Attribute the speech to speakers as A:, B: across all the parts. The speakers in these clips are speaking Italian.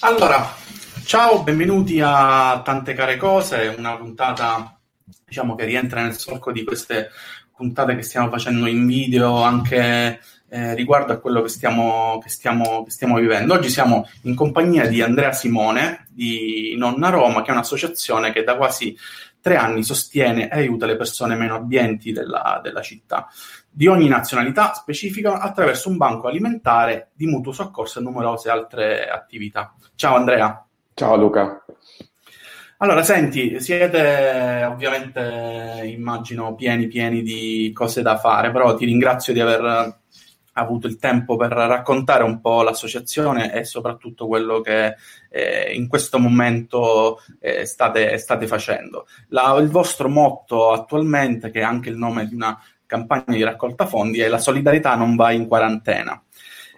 A: Allora, ciao, benvenuti a Tante Care Cose, una puntata diciamo che rientra nel solco di queste puntate che stiamo facendo in video anche eh, riguardo a quello che stiamo, che, stiamo, che stiamo vivendo. Oggi siamo in compagnia di Andrea Simone di Nonna Roma, che è un'associazione che da quasi tre anni sostiene e aiuta le persone meno abbienti della, della città di ogni nazionalità specifica attraverso un banco alimentare di mutuo soccorso e numerose altre attività. Ciao Andrea.
B: Ciao Luca.
A: Allora, senti, siete ovviamente, immagino, pieni pieni di cose da fare, però ti ringrazio di aver avuto il tempo per raccontare un po' l'associazione e soprattutto quello che eh, in questo momento eh, state, state, facendo. La, il vostro motto attualmente, che è anche il nome di una campagna di raccolta fondi è la solidarietà non va in quarantena.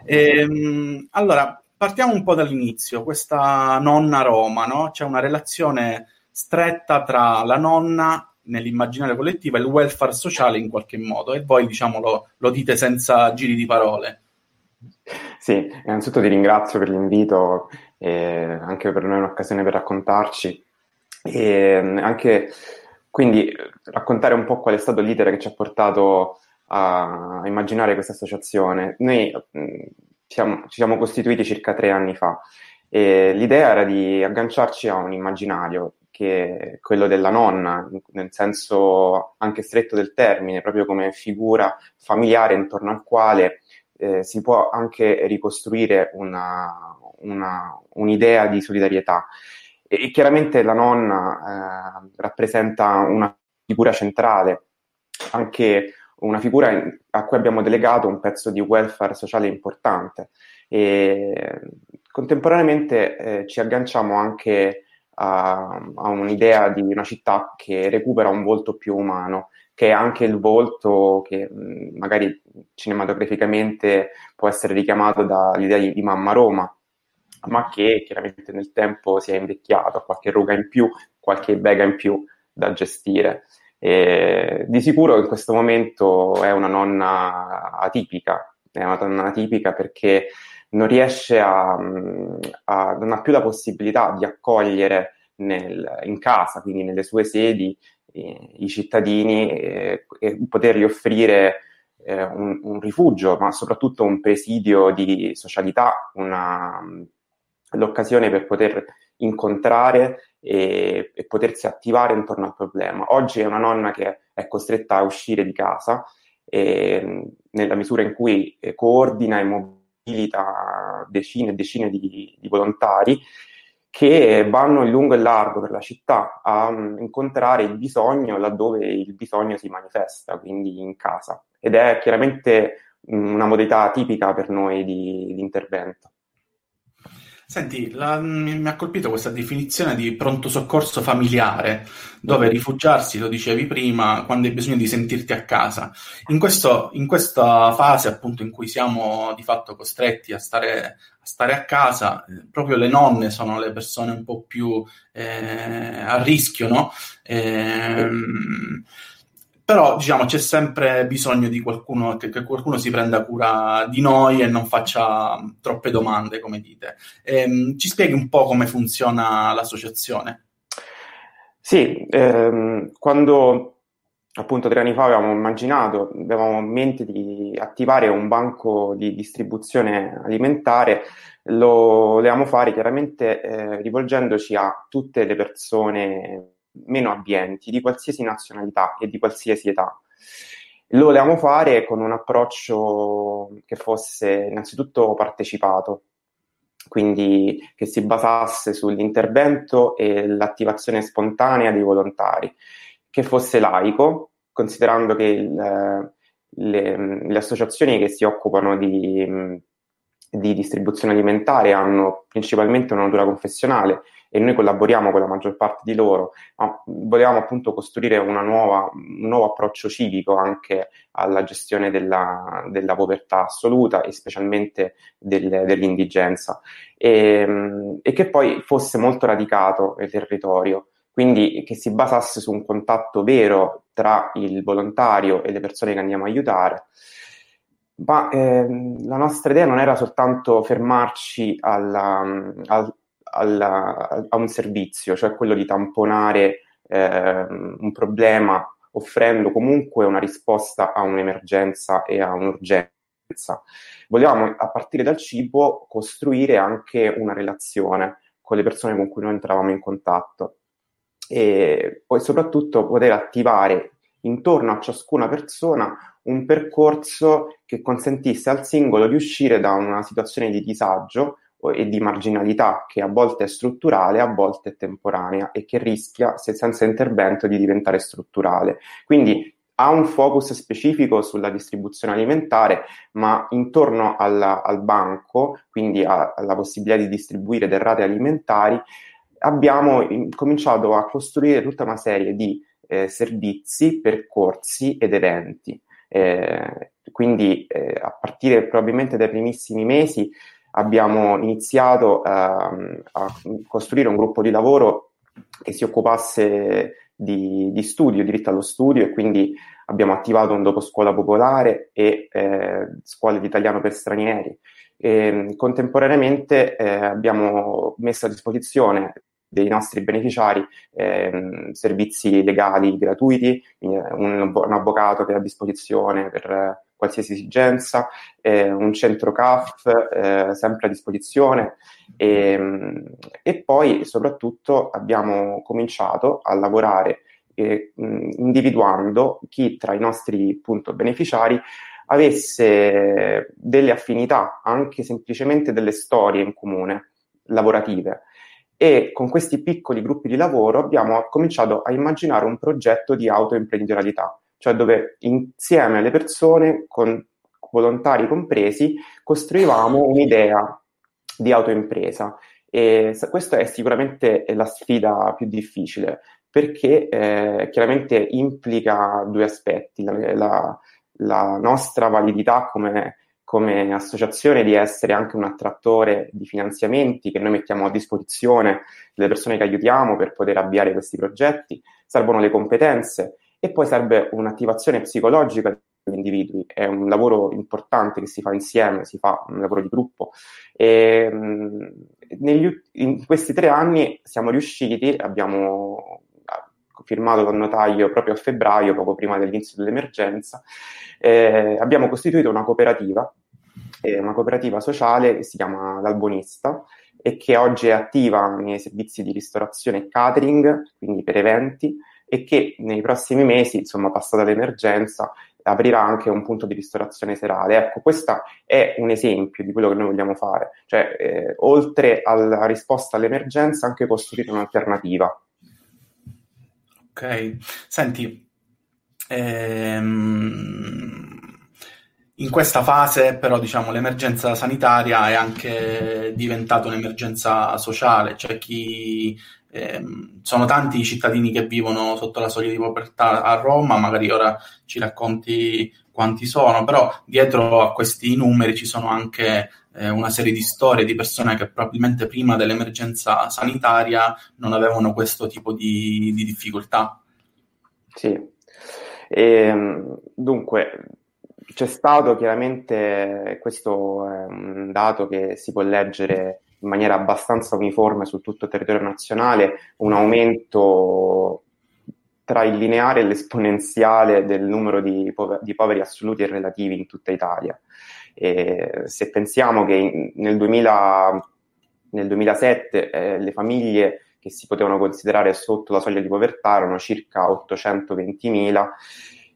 A: Ehm, allora, partiamo un po' dall'inizio. Questa nonna Roma, no? C'è una relazione stretta tra la nonna nell'immaginario collettivo e il welfare sociale in qualche modo e voi diciamo lo, lo dite senza giri di parole.
B: Sì, innanzitutto ti ringrazio per l'invito, eh, anche per noi è un'occasione per raccontarci e anche quindi raccontare un po' qual è stato l'iter che ci ha portato a immaginare questa associazione. Noi mh, siamo, ci siamo costituiti circa tre anni fa e l'idea era di agganciarci a un immaginario che è quello della nonna, nel senso anche stretto del termine, proprio come figura familiare intorno al quale eh, si può anche ricostruire una, una, un'idea di solidarietà. E, chiaramente la nonna eh, rappresenta una figura centrale, anche una figura in, a cui abbiamo delegato un pezzo di welfare sociale importante. E contemporaneamente eh, ci agganciamo anche a, a, un'idea di una città che recupera un volto più umano, che è anche il volto che mh, magari cinematograficamente può essere richiamato dall'idea di Mamma Roma, ma che chiaramente nel tempo si è invecchiato, qualche ruga in più, qualche bega in più da gestire. E di sicuro in questo momento è una nonna atipica, è una donna atipica perché non riesce a, a non ha più la possibilità di accogliere nel, in casa, quindi nelle sue sedi, eh, i cittadini eh, e potergli offrire eh, un, un, rifugio, ma soprattutto un presidio di socialità, una, l'occasione per poter incontrare e, e, potersi attivare intorno al problema. Oggi è una nonna che è costretta a uscire di casa e, nella misura in cui eh, coordina e mobilita decine e decine di, di, volontari che vanno in lungo e largo per la città a um, incontrare il bisogno laddove il bisogno si manifesta, quindi in casa. Ed è chiaramente una modalità tipica per noi di, di intervento.
A: Senti, la, mi, ha colpito questa definizione di pronto soccorso familiare, dove rifugiarsi, lo dicevi prima, quando hai bisogno di sentirti a casa. In, questo, in questa fase, appunto, in cui siamo di fatto costretti a stare a, stare a casa, eh, proprio le nonne sono le persone un po' più eh, a rischio, no? Eh, però diciamo c'è sempre bisogno di qualcuno che, che, qualcuno si prenda cura di noi e non faccia troppe domande, come dite. Ehm, ci spieghi un po' come funziona l'associazione?
B: Sì, ehm, quando appunto tre anni fa avevamo immaginato, avevamo in mente di attivare un banco di distribuzione alimentare, lo volevamo fare chiaramente eh, rivolgendoci a tutte le persone meno abbienti di qualsiasi nazionalità e di qualsiasi età. Lo volevamo fare con un approccio che fosse innanzitutto partecipato, quindi che si basasse sull'intervento e l'attivazione spontanea dei volontari, che fosse laico, considerando che il, le, le, associazioni che si occupano di, di distribuzione alimentare hanno principalmente una natura confessionale e noi collaboriamo con la maggior parte di loro, ma volevamo appunto costruire nuova, un nuovo approccio civico anche alla gestione della, della povertà assoluta e specialmente del, dell'indigenza e, e che poi fosse molto radicato nel territorio quindi che si basasse su un contatto vero tra il volontario e le persone che andiamo a aiutare. Ma ehm, la nostra idea non era soltanto fermarci alla, al alla, a un servizio, cioè quello di tamponare eh, un problema offrendo comunque una risposta a un'emergenza e a un'urgenza. Volevamo, a partire dal cibo, costruire anche una relazione con le persone con cui noi entravamo in contatto e poi soprattutto poter attivare intorno a ciascuna persona un percorso che consentisse al singolo di uscire da una situazione di disagio e di marginalità che a volte è strutturale, a volte è temporanea e che rischia, se senza intervento, di diventare strutturale. Quindi ha un focus specifico sulla distribuzione alimentare, ma intorno alla, al banco, quindi a, alla possibilità di distribuire derrate alimentari, abbiamo cominciato a costruire tutta una serie di eh, servizi, percorsi ed eventi. Eh, quindi eh, a partire probabilmente dai primissimi mesi abbiamo iniziato uh, a costruire un gruppo di lavoro che si occupasse di, di, studio, diritto allo studio e quindi abbiamo attivato un dopo scuola popolare e eh, scuole di italiano per stranieri. E, contemporaneamente eh, abbiamo messo a disposizione dei nostri beneficiari eh, servizi legali gratuiti, un, un, avvocato che è a disposizione per qualsiasi esigenza, eh, un centro CAF eh, sempre a disposizione. E, ehm, e, poi soprattutto abbiamo cominciato a lavorare eh, individuando chi tra i nostri appunto, beneficiari avesse delle affinità, anche semplicemente delle storie in comune lavorative e con questi piccoli gruppi di lavoro abbiamo cominciato a immaginare un progetto di autoimprenditorialità cioè dove insieme alle persone, con volontari compresi, costruivamo un'idea di autoimpresa. E questa è sicuramente la sfida più difficile perché eh, chiaramente implica due aspetti, la, la, la nostra validità come, come, associazione di essere anche un attrattore di finanziamenti che noi mettiamo a disposizione delle persone che aiutiamo per poter avviare questi progetti, servono le competenze e poi serve un'attivazione psicologica degli individui, è un lavoro importante che si fa insieme, si fa un lavoro di gruppo. E, negli, in questi tre anni siamo riusciti, abbiamo firmato con notaio proprio a febbraio, poco prima dell'inizio dell'emergenza, eh, abbiamo costituito una cooperativa, eh, una cooperativa sociale che si chiama L'Albonista e che oggi è attiva nei servizi di ristorazione e catering, quindi per eventi, e che nei prossimi mesi, insomma, passata l'emergenza, aprirà anche un punto di ristorazione serale. Ecco, questo è un esempio di quello che noi vogliamo fare, cioè eh, oltre alla risposta all'emergenza anche costruire un'alternativa.
A: Ok, senti, ehm, in questa fase però diciamo l'emergenza sanitaria è anche diventata un'emergenza sociale, cioè chi eh, sono tanti i cittadini che vivono sotto la soglia di povertà a Roma, magari ora ci racconti quanti sono, però dietro a questi numeri ci sono anche eh, una serie di storie di persone che probabilmente prima dell'emergenza sanitaria non avevano questo tipo di, di difficoltà.
B: Sì, e, ehm, dunque c'è stato chiaramente, questo è un dato che si può leggere in maniera abbastanza uniforme su tutto il territorio nazionale un aumento tra il lineare e l'esponenziale del numero di, pover- di poveri assoluti e relativi in tutta Italia. E se pensiamo che in, nel, 2000, nel, 2007 eh, le famiglie che si potevano considerare sotto la soglia di povertà erano circa 820.000,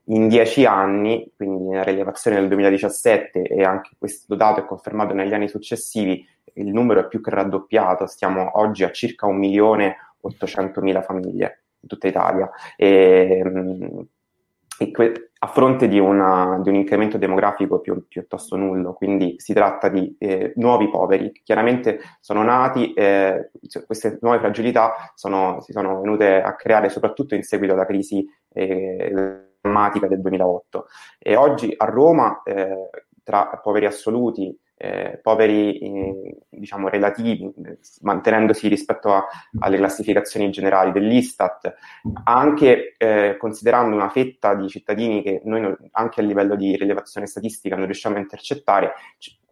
B: in dieci anni, quindi nella rilevazione del 2017 e anche questo dato è confermato negli anni successivi, il numero è più che raddoppiato, stiamo oggi a circa 1.800.000 famiglie in tutta Italia. E, e que- a fronte di, una, di, un incremento demografico più, piuttosto nullo, quindi si tratta di eh, nuovi poveri chiaramente sono nati, eh, queste nuove fragilità sono, si sono venute a creare soprattutto in seguito alla crisi eh, drammatica del 2008 e oggi a Roma eh, tra poveri assoluti eh, poveri eh, diciamo relativi, mantenendosi rispetto a, alle classificazioni generali dell'Istat, anche eh, considerando una fetta di cittadini che noi non, anche a livello di rilevazione statistica non riusciamo a intercettare,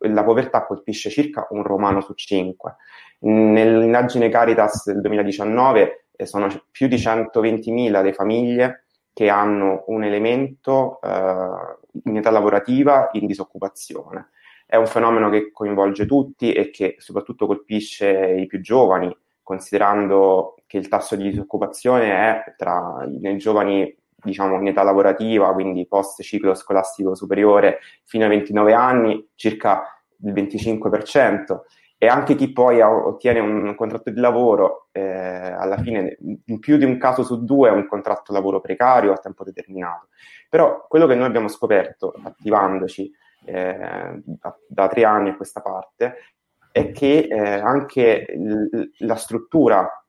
B: la povertà colpisce circa un romano su cinque. Nell'indagine Caritas del 2019 eh, sono più di 120.000 le famiglie che hanno un elemento eh, in età lavorativa in disoccupazione. È un fenomeno che coinvolge tutti e che soprattutto colpisce i più giovani, considerando che il tasso di disoccupazione è tra i giovani diciamo in età lavorativa, quindi post ciclo scolastico superiore fino ai 29 anni, circa il 25%, e anche chi poi ottiene un contratto di lavoro, eh, alla fine in più di un caso su due è un contratto lavoro precario a tempo determinato. Però quello che noi abbiamo scoperto attivandoci eh, da, da, tre anni a questa parte è che eh, anche l- la struttura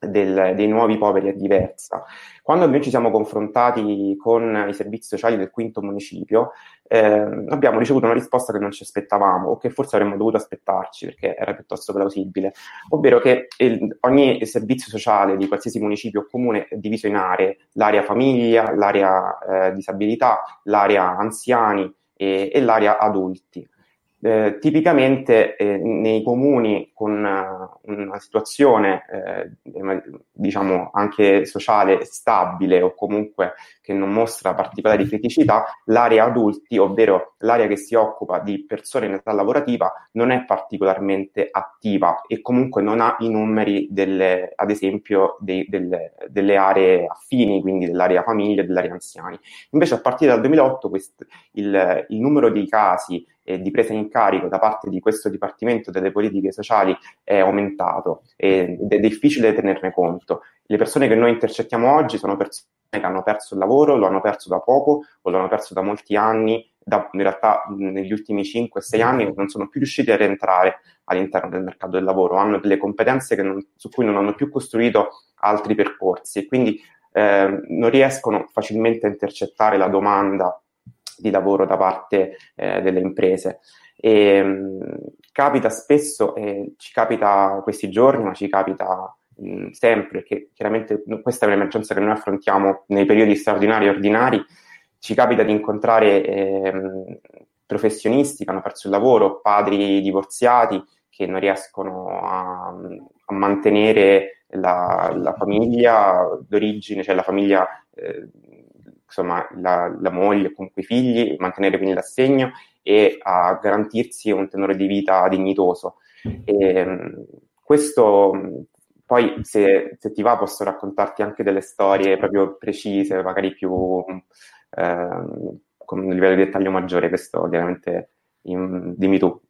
B: del, dei nuovi poveri è diversa. Quando noi ci siamo confrontati con i servizi sociali del quinto municipio, eh, abbiamo ricevuto una risposta che non ci aspettavamo o che forse avremmo dovuto aspettarci perché era piuttosto plausibile, ovvero che il, ogni servizio sociale di qualsiasi municipio o comune è diviso in aree, l'area famiglia, l'area eh, disabilità, l'area anziani e, e l'area adulti. Eh, tipicamente eh, nei comuni con uh, una situazione eh, diciamo anche sociale stabile o comunque che non mostra particolari criticità, l'area adulti, ovvero l'area che si occupa di persone in età lavorativa, non è particolarmente attiva e comunque non ha i numeri delle, ad esempio dei, delle, delle, aree affini, quindi dell'area famiglia e dell'area anziani. Invece a partire dal 2008 quest, il, il numero di casi eh, di presa in carico da parte di questo Dipartimento delle politiche sociali è aumentato ed è difficile tenerne conto. Le persone che noi intercettiamo oggi sono persone che hanno perso il lavoro, lo hanno perso da poco o lo hanno perso da molti anni, da, in realtà negli ultimi 5-6 anni non sono più riusciti a rientrare all'interno del mercato del lavoro, hanno delle competenze non, su cui non hanno più costruito altri percorsi e quindi eh, non riescono facilmente a intercettare la domanda di lavoro da parte eh, delle imprese. E, mh, capita spesso, e ci capita questi giorni, ma ci capita mh, sempre, che chiaramente questa è un'emergenza che noi affrontiamo nei periodi straordinari e ordinari, ci capita di incontrare eh, professionisti che hanno perso il lavoro, padri divorziati che non riescono a, a mantenere la, la, famiglia d'origine, cioè la famiglia eh, insomma, la, la moglie, comunque i figli, mantenere quindi l'assegno e a garantirsi un tenore di vita dignitoso. E, questo poi se, se, ti va posso raccontarti anche delle storie proprio precise, magari più eh, con un livello di dettaglio maggiore, questo chiaramente in, dimmi tu.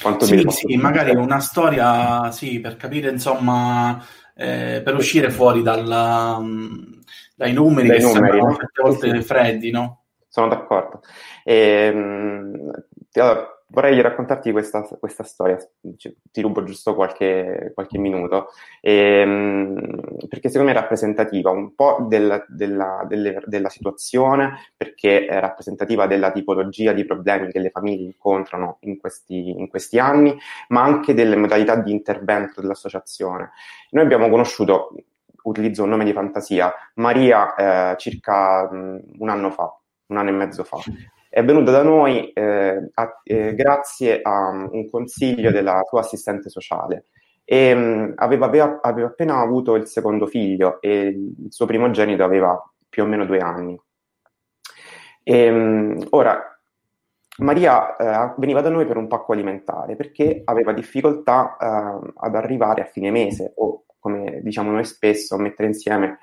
A: Quanto sì, sì, magari una storia, sì, per capire, insomma, eh, per uscire fuori dalla, dai numeri dai che numeri, sembrano certe volte freddi, no?
B: Sono d'accordo. E, ehm, allora, vorrei raccontarti questa, questa storia, ti rubo giusto qualche, qualche minuto, ehm, perché secondo me è rappresentativa un po' del, della, delle, della, situazione, perché è rappresentativa della tipologia di problemi che le famiglie incontrano in questi, in questi anni, ma anche delle modalità di intervento dell'associazione. Noi abbiamo conosciuto utilizzo un nome di fantasia, Maria eh, circa mh, mm, un anno fa, un anno e mezzo fa. È venuta da noi eh, a, eh, grazie a um, un consiglio della sua assistente sociale e mh, mm, aveva, aveva, aveva, appena avuto il secondo figlio e il suo primogenito aveva più o meno due anni. E, mh, mm, ora, Maria eh, veniva da noi per un pacco alimentare perché aveva difficoltà eh, ad arrivare a fine mese o come diciamo noi spesso, mettere insieme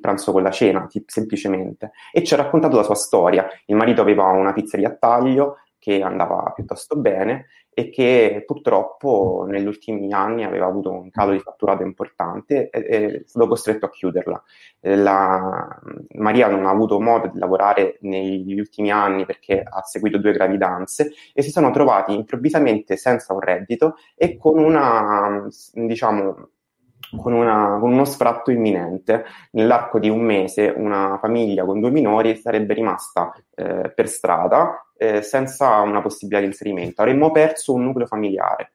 B: pranzo con la cena, semplicemente. E ci ha raccontato la sua storia. Il marito aveva una pizzeria a taglio che andava piuttosto bene e che purtroppo negli ultimi anni aveva avuto un calo di fatturato importante e è stato costretto a chiuderla. La, Maria non ha avuto modo di lavorare negli ultimi anni perché ha seguito due gravidanze e si sono trovati improvvisamente senza un reddito e con una, diciamo, con, una, con, uno sfratto imminente. Nell'arco di un mese una famiglia con due minori sarebbe rimasta eh, per strada eh, senza una possibilità di inserimento. Avremmo perso un nucleo familiare.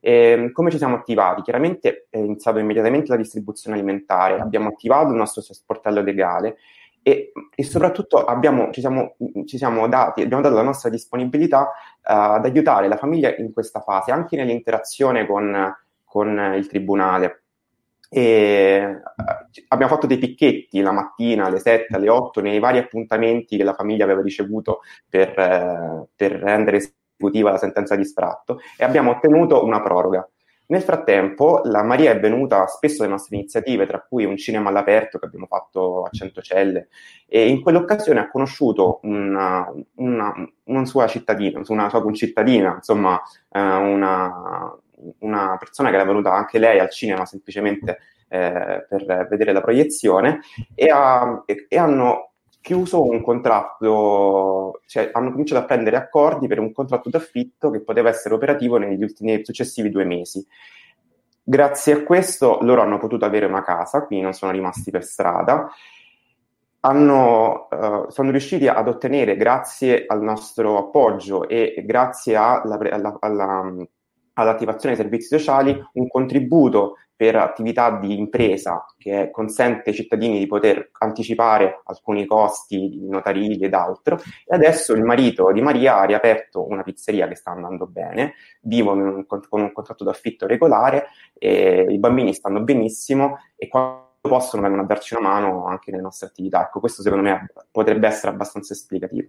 B: E, come ci siamo attivati? Chiaramente è iniziato immediatamente la distribuzione alimentare, abbiamo attivato il nostro sportello legale e, e soprattutto abbiamo, ci, siamo, ci, siamo, dati, abbiamo dato la nostra disponibilità uh, ad aiutare la famiglia in questa fase, anche nell'interazione con con il tribunale. E abbiamo fatto dei picchetti la mattina alle 7, alle 8 nei vari appuntamenti che la famiglia aveva ricevuto per, per rendere esecutiva la sentenza di sfratto e abbiamo ottenuto una proroga. Nel frattempo, la Maria è venuta spesso alle nostre iniziative, tra cui un cinema all'aperto che abbiamo fatto a Centocelle, e in quell'occasione ha conosciuto una, una, una sua cittadina, una sua concittadina, insomma, eh, una, una, persona che era venuta anche lei al cinema semplicemente eh, per vedere la proiezione, e, ha, e, e hanno chiuso un contratto, cioè hanno cominciato a prendere accordi per un contratto d'affitto che poteva essere operativo negli ultimi, nei successivi due mesi. Grazie a questo loro hanno potuto avere una casa, quindi non sono rimasti per strada. Hanno, uh, sono riusciti ad ottenere, grazie al nostro appoggio e grazie alla, alla, alla, all'attivazione dei servizi sociali, un contributo per attività di impresa che consente ai cittadini di poter anticipare alcuni costi notarili ed altro. E adesso il marito di Maria ha riaperto una pizzeria che sta andando bene, vivono con un contratto d'affitto regolare, i bambini stanno benissimo e quando possono vengono a darci una mano anche nelle nostre attività. Ecco, questo secondo me potrebbe essere abbastanza esplicativo.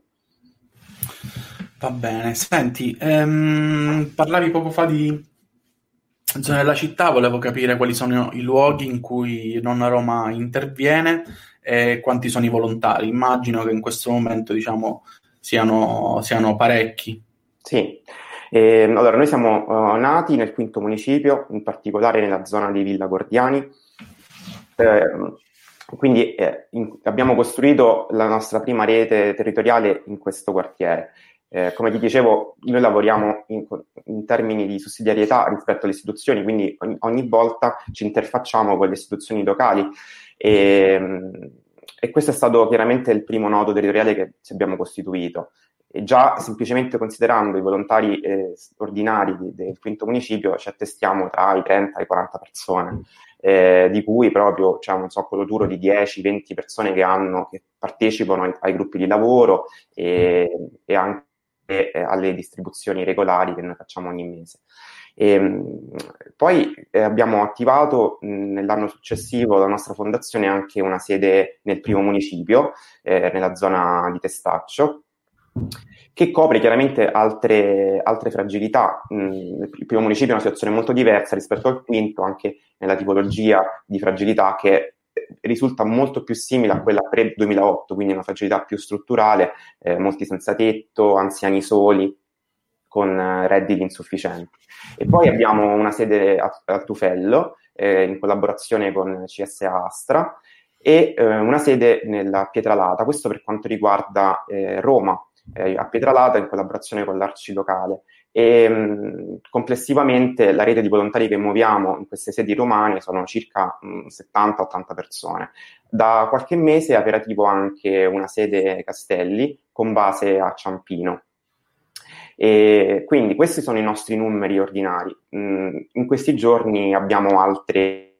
A: Va bene, senti, ehm, parlavi poco fa di zone della città, volevo capire quali sono i luoghi in cui Nonna Roma interviene e quanti sono i volontari. Immagino che in questo momento diciamo, siano, siano parecchi.
B: Sì, eh, allora noi siamo uh, nati nel quinto municipio, in particolare nella zona di Villa Gordiani. Eh, quindi eh, in, abbiamo costruito la nostra prima rete territoriale in questo quartiere. Eh, come ti dicevo, noi lavoriamo in, in, termini di sussidiarietà rispetto alle istituzioni, quindi ogni, ogni volta ci interfacciamo con le istituzioni locali e, e, questo è stato chiaramente il primo nodo territoriale che ci abbiamo costituito. E già semplicemente considerando i volontari eh, ordinari del quinto municipio ci attestiamo tra i 30 e i 40 persone. Eh, di cui proprio c'è un zoccolo duro di 10-20 persone che, hanno, che partecipano ai, ai, gruppi di lavoro e, e anche e eh, alle distribuzioni regolari che noi facciamo ogni mese. E, ehm, poi eh, abbiamo attivato mh, nell'anno successivo la nostra fondazione anche una sede nel primo municipio, eh, nella zona di Testaccio, che copre chiaramente altre, altre fragilità. Mh, il primo municipio è una situazione molto diversa rispetto al quinto, anche nella tipologia di fragilità che risulta molto più simile a quella pre-2008, quindi una fragilità più strutturale, eh, molti senza tetto, anziani soli, con eh, redditi insufficienti. E poi abbiamo una sede a, a Tufello, eh, in collaborazione con CSA Astra, e eh, una sede nella Pietralata, questo per quanto riguarda eh, Roma, eh, a Pietralata in collaborazione con l'Arci locale e mh, complessivamente la rete di volontari che muoviamo in queste sedi romane sono circa 70-80 persone. Da qualche mese è operativo anche una sede Castelli con base a Ciampino. E quindi questi sono i nostri numeri ordinari. in questi giorni abbiamo altre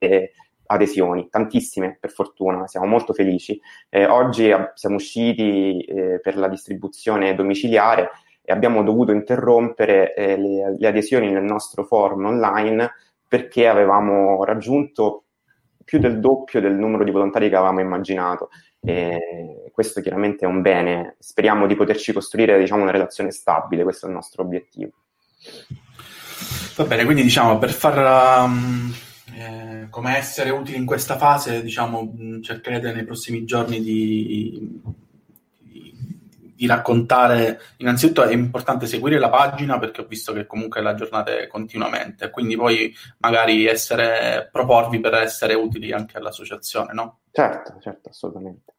B: adesioni, tantissime per fortuna, siamo molto felici. Eh, oggi siamo usciti eh, per la distribuzione domiciliare e abbiamo dovuto interrompere eh, le, le, adesioni nel nostro forum online perché avevamo raggiunto più del doppio del numero di volontari che avevamo immaginato. E questo chiaramente è un bene, speriamo di poterci costruire diciamo, una relazione stabile, questo è il nostro obiettivo.
A: Va bene, quindi diciamo per far um, eh, come essere utili in questa fase, diciamo, cercherete nei prossimi giorni di di raccontare, innanzitutto è importante seguire la pagina perché ho visto che comunque la giornata è continuamente, quindi poi magari essere, proporvi per essere utili anche all'associazione, no?
B: Certo, certo, assolutamente.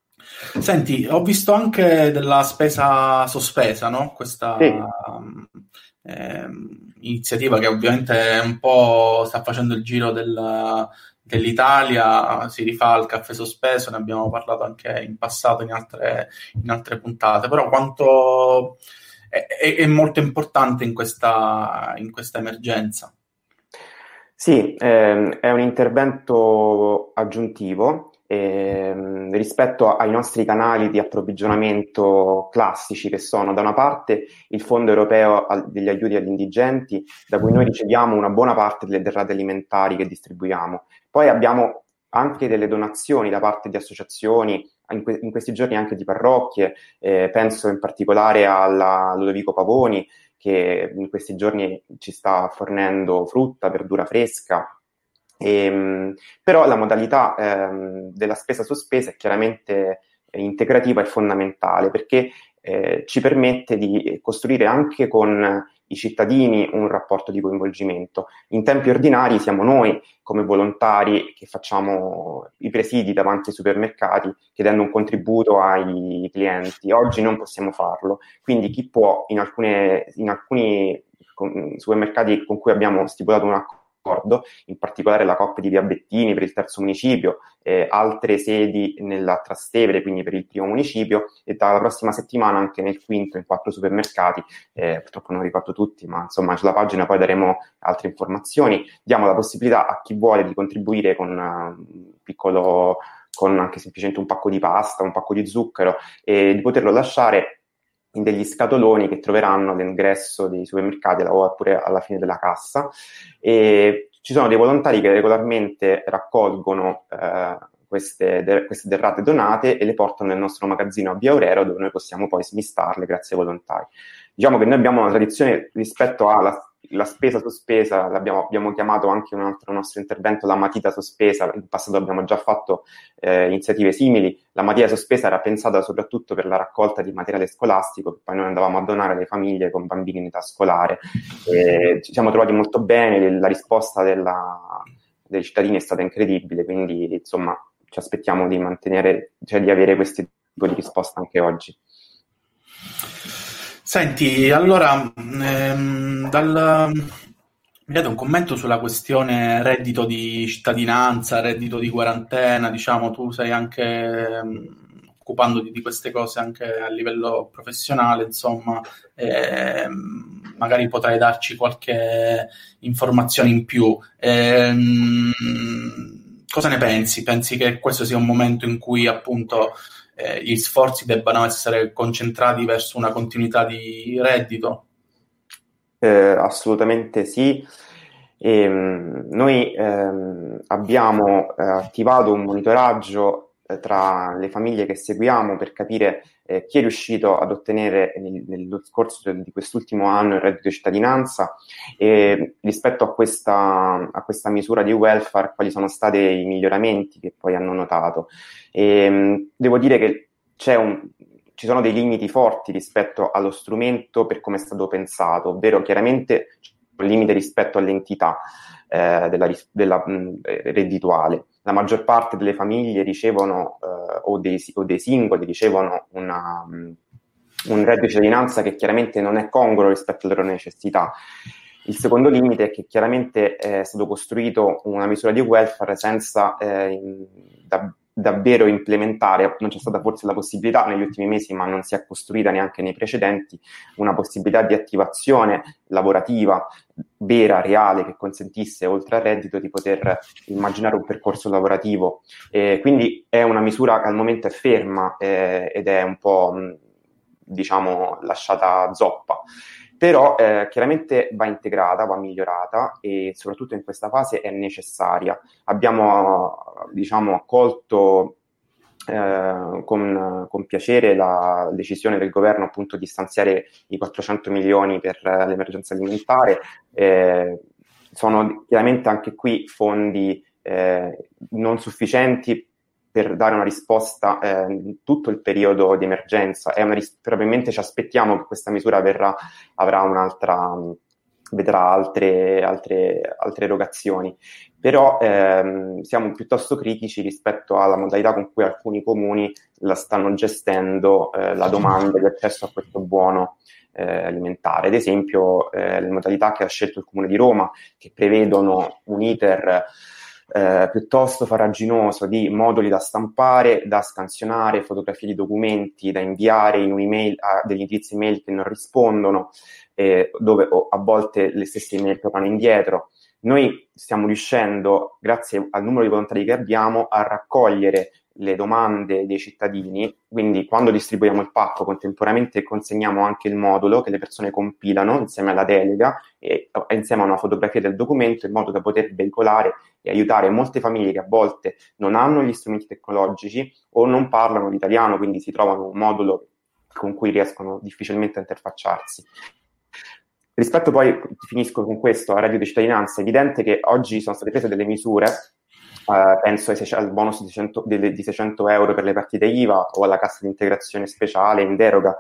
A: Senti, ho visto anche della spesa sospesa, no? Questa sì. eh, iniziativa che ovviamente un po' sta facendo il giro del, dell'Italia si rifà al caffè sospeso, ne abbiamo parlato anche in passato in altre, in altre puntate, però quanto è, è, molto importante in questa, in questa emergenza.
B: Sì, ehm, è un intervento aggiuntivo ehm, rispetto ai nostri canali di approvvigionamento classici, che sono da una parte il Fondo europeo degli aiuti agli indigenti, da cui noi riceviamo una buona parte delle derrate alimentari che distribuiamo. Poi abbiamo anche delle donazioni da parte di associazioni, in, que- in questi giorni anche di parrocchie, eh, penso in particolare alla Ludovico Pavoni, che in questi giorni ci sta fornendo frutta, verdura fresca, e, ehm, però la modalità ehm, della spesa sospesa è chiaramente integrativa e fondamentale perché eh, ci permette di costruire anche con i cittadini un rapporto di coinvolgimento. In tempi ordinari siamo noi come volontari che facciamo i presidi davanti ai supermercati chiedendo un contributo ai clienti. Oggi non possiamo farlo, quindi chi può in, alcune, in alcuni supermercati con cui abbiamo stipulato un accordo d'accordo, in particolare la coppia di Via Bettini per il terzo municipio, eh, altre sedi nella Trastevere, quindi per il primo municipio, e dalla prossima settimana anche nel quinto in quattro supermercati, eh, purtroppo non ricordo tutti, ma insomma sulla pagina poi daremo altre informazioni, diamo la possibilità a chi vuole di contribuire con uh, un piccolo con anche semplicemente un pacco di pasta, un pacco di zucchero e di poterlo lasciare in degli scatoloni che troveranno all'ingresso dei supermercati oppure alla fine della cassa. E ci sono dei volontari che regolarmente raccolgono eh, queste, de- queste, derrate donate e le portano nel nostro magazzino a Via Aurero dove noi possiamo poi smistarle grazie ai volontari. Diciamo che noi abbiamo una tradizione rispetto alla la spesa sospesa, l'abbiamo abbiamo chiamato anche un altro nostro intervento la matita sospesa, in passato abbiamo già fatto eh, iniziative simili, la matita sospesa era pensata soprattutto per la raccolta di materiale scolastico che poi noi andavamo a donare alle famiglie con bambini in età scolare. E ci siamo trovati molto bene, la risposta della, dei cittadini è stata incredibile, quindi insomma ci aspettiamo di mantenere, cioè di avere questo tipo di risposta anche oggi.
A: Senti, allora, ehm, dal, mi date un commento sulla questione reddito di cittadinanza, reddito di quarantena, diciamo, tu sei anche ehm, occupandoti di queste cose anche a livello professionale, insomma, ehm, magari potrai darci qualche informazione in più. Ehm, cosa ne pensi? Pensi che questo sia un momento in cui appunto eh, gli sforzi debbano essere concentrati verso una continuità di reddito?
B: Eh, assolutamente sì. E, ehm, noi ehm, abbiamo eh, attivato un monitoraggio eh, tra le famiglie che seguiamo per capire eh, chi è riuscito ad ottenere nel, nello scorso di quest'ultimo anno il reddito di cittadinanza e rispetto a questa, a questa misura di welfare quali sono stati i miglioramenti che poi hanno notato. E, devo dire che c'è un, ci sono dei limiti forti rispetto allo strumento per come è stato pensato, ovvero chiaramente c'è un limite rispetto all'entità eh, della, della mh, reddituale la maggior parte delle famiglie ricevono, eh, o, dei, o, dei, singoli ricevono una, um, un reddito di cittadinanza che chiaramente non è congruo rispetto alle loro necessità. Il secondo limite è che chiaramente è stato costruito una misura di welfare senza eh, da, davvero implementare, non c'è stata forse la possibilità negli ultimi mesi, ma non si è costruita neanche nei precedenti, una possibilità di attivazione lavorativa vera, reale, che consentisse oltre al reddito di poter immaginare un percorso lavorativo. Eh, quindi è una misura che al momento è ferma eh, ed è un po' diciamo lasciata zoppa però eh, chiaramente va integrata, va migliorata e soprattutto in questa fase è necessaria. Abbiamo diciamo, accolto eh, con, con, piacere la decisione del governo appunto di stanziare i 400 milioni per l'emergenza alimentare. Eh, sono chiaramente anche qui fondi eh, non sufficienti per dare una risposta eh, in tutto il periodo di emergenza. Ris- probabilmente ci aspettiamo che questa misura verrà, avrà un'altra, vedrà altre, altre, altre erogazioni. Però ehm, siamo piuttosto critici rispetto alla modalità con cui alcuni comuni la stanno gestendo eh, la domanda di accesso a questo buono eh, alimentare. Ad esempio, eh, le modalità che ha scelto il Comune di Roma, che prevedono un iter eh, piuttosto faraginoso di moduli da stampare, da scansionare, fotografie di documenti da inviare in un'email a degli indirizzi email che non rispondono, eh, dove a volte le stesse email tornano indietro. noi stiamo riuscendo, grazie al numero di volontari che abbiamo, a raccogliere le domande dei cittadini, quindi quando distribuiamo il pacco contemporaneamente consegniamo anche il modulo che le persone compilano insieme alla delega e insieme a una fotografia del documento in modo da poter veicolare e aiutare molte famiglie che a volte non hanno gli strumenti tecnologici o non parlano l'italiano, quindi si trovano un modulo con cui riescono difficilmente a interfacciarsi. Rispetto poi, finisco con questo, a reddito di cittadinanza, è evidente che oggi sono state prese delle misure Uh, penso al bonus di 600, di, di 600, euro per le partite IVA o alla cassa di integrazione speciale in deroga.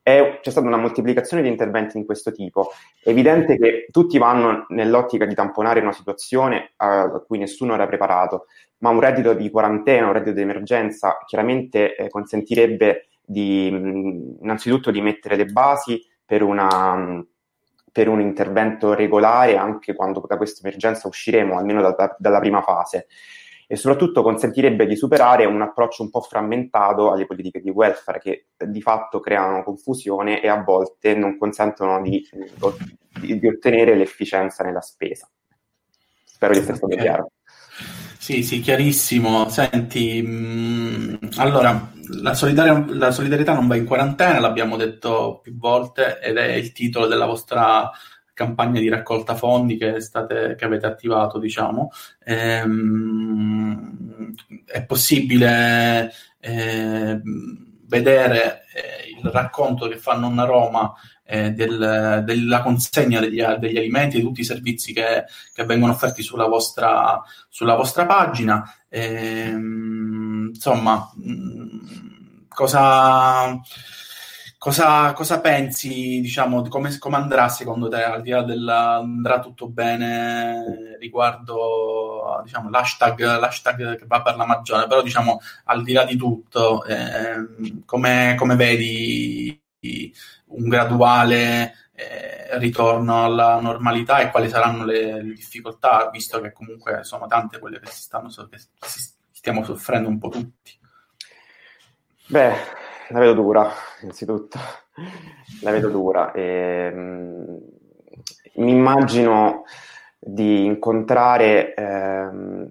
B: È, c'è stata una moltiplicazione di interventi di questo tipo. È evidente che tutti vanno nell'ottica di tamponare una situazione a cui nessuno era preparato, ma un reddito di quarantena, un reddito di emergenza, chiaramente eh, consentirebbe di, innanzitutto di mettere le basi per una. Per un intervento regolare anche quando da questa emergenza usciremo, almeno da, da, dalla prima fase. E soprattutto consentirebbe di superare un approccio un po' frammentato alle politiche di welfare che di fatto creano confusione e a volte non consentono di, di, di ottenere l'efficienza nella spesa. Spero di essere stato okay. chiaro.
A: Sì, sì, chiarissimo. Senti, mh, mm, allora, la, solidaria, la, solidarietà non va in quarantena, l'abbiamo detto più volte, ed è il titolo della vostra campagna di raccolta fondi che, state, che avete attivato, diciamo. Ehm, è possibile eh, vedere eh, il racconto che fanno a Roma eh, del, della consegna degli, degli, alimenti e di tutti i servizi che, che vengono offerti sulla vostra, sulla vostra pagina. E, ehm, insomma, mm, cosa, cosa, cosa, pensi, diciamo, come, come, andrà secondo te, al di là della andrà tutto bene riguardo diciamo, l'hashtag, l'hashtag che va per la magione, però diciamo, al di là di tutto, eh, come, come vedi un graduale eh, ritorno alla normalità e quali saranno le, le, difficoltà, visto che comunque sono tante quelle che, si stanno, che stiamo soffrendo un po' tutti.
B: Beh, la vedo dura, innanzitutto, la vedo dura. E, mh, mi immagino di incontrare ehm,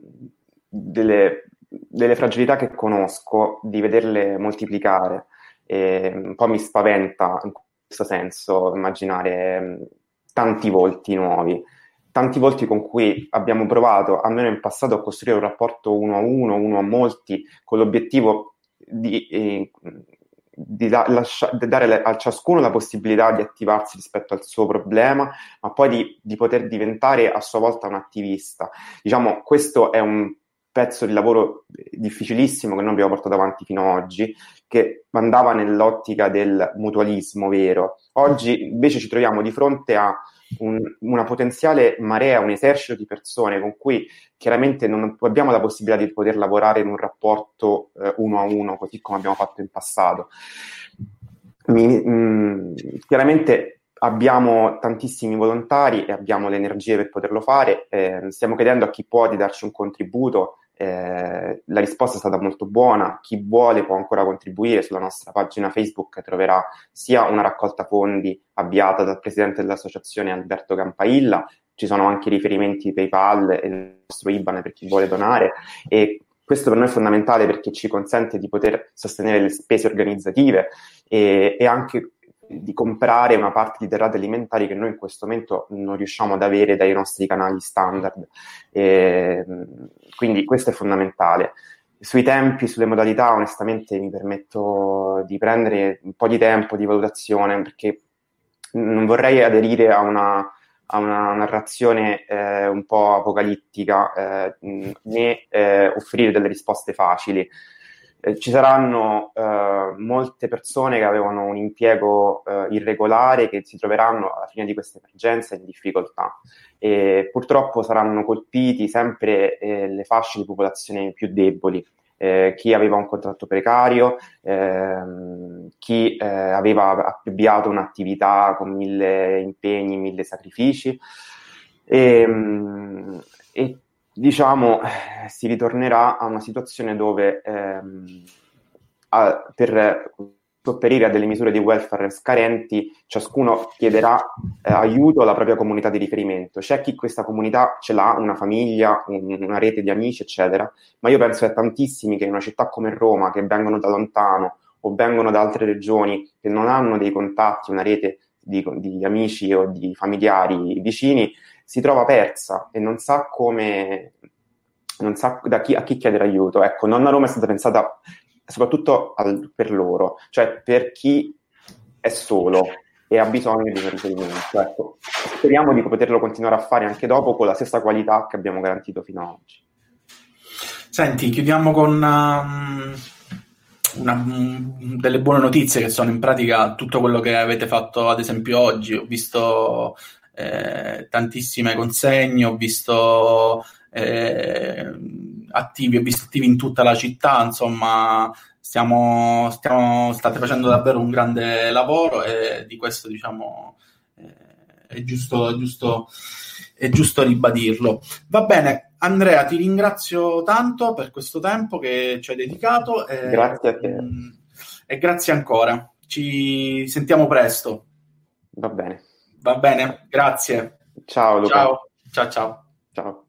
B: delle, delle fragilità che conosco, di vederle moltiplicare. E un po' mi spaventa in questo senso immaginare mm, tanti volti nuovi, tanti volti con cui abbiamo provato, almeno in passato, a costruire un rapporto uno a uno, uno a molti, con l'obiettivo di, eh, di da, lascia, di dare a ciascuno la possibilità di attivarsi rispetto al suo problema, ma poi di, di poter diventare a sua volta un attivista. Diciamo, questo è un pezzo di lavoro difficilissimo che noi abbiamo portato avanti fino ad oggi, che andava nell'ottica del mutualismo vero. Oggi invece ci troviamo di fronte a un, una potenziale marea, un esercito di persone con cui chiaramente non abbiamo la possibilità di poter lavorare in un rapporto eh, uno a uno, così come abbiamo fatto in passato. Mi, mh, mm, chiaramente abbiamo tantissimi volontari e abbiamo le energie per poterlo fare. Eh, stiamo chiedendo a chi può di darci un contributo eh, la risposta è stata molto buona, chi vuole può ancora contribuire. Sulla nostra pagina Facebook, troverà sia una raccolta fondi avviata dal presidente dell'associazione Alberto Campailla, ci sono anche riferimenti PayPal e il nostro IBAN per chi vuole donare. E questo per noi è fondamentale perché ci consente di poter sostenere le spese organizzative e, e anche di comprare una parte di derrate alimentari che noi in questo momento non riusciamo ad avere dai nostri canali standard. E, quindi questo è fondamentale. Sui tempi, sulle modalità, onestamente mi permetto di prendere un po' di tempo di valutazione perché non vorrei aderire a una, a una narrazione eh, un po' apocalittica eh, né eh, offrire delle risposte facili. Eh, ci saranno eh, molte persone che avevano un impiego eh, irregolare che si troveranno alla fine di questa emergenza in difficoltà e purtroppo saranno colpiti sempre eh, le fasce di popolazione più deboli. Eh, chi aveva un contratto precario, ehm, chi aveva avviato un'attività con mille impegni, mille sacrifici. E, ehm, e diciamo, si ritornerà a una situazione dove ehm, a, per sopperire a delle misure di welfare scarenti, ciascuno chiederà eh, aiuto alla propria comunità di riferimento. C'è chi questa comunità ce l'ha, una famiglia, un, una rete di amici, eccetera, ma io penso a tantissimi che in una città come Roma, che vengono da lontano o vengono da altre regioni, che non hanno dei contatti, una rete di, di amici o di familiari vicini, si trova persa e non sa come, non sa chi, a chi chiedere aiuto. Ecco, Nonna Roma è stata pensata soprattutto al, per loro, cioè per chi è solo e ha bisogno di un riferimento. Ecco, speriamo di poterlo continuare a fare anche dopo con la stessa qualità che abbiamo garantito fino ad oggi.
A: Senti, chiudiamo con um, una, um, delle buone notizie che sono in pratica tutto quello che avete fatto ad esempio oggi. Ho visto eh, tantissime consegne, ho visto eh, attivi, ho visto attivi in tutta la città, insomma, stiamo, stiamo, state facendo davvero un grande lavoro e di questo diciamo eh, è, giusto, è, giusto, è giusto ribadirlo. Va bene, Andrea, ti ringrazio tanto per questo tempo che ci hai dedicato.
B: E, grazie a te.
A: Mm, e grazie ancora. Ci sentiamo presto.
B: Va bene.
A: Va bene, grazie.
B: Ciao Luca.
A: Ciao, ciao, ciao.
B: Ciao.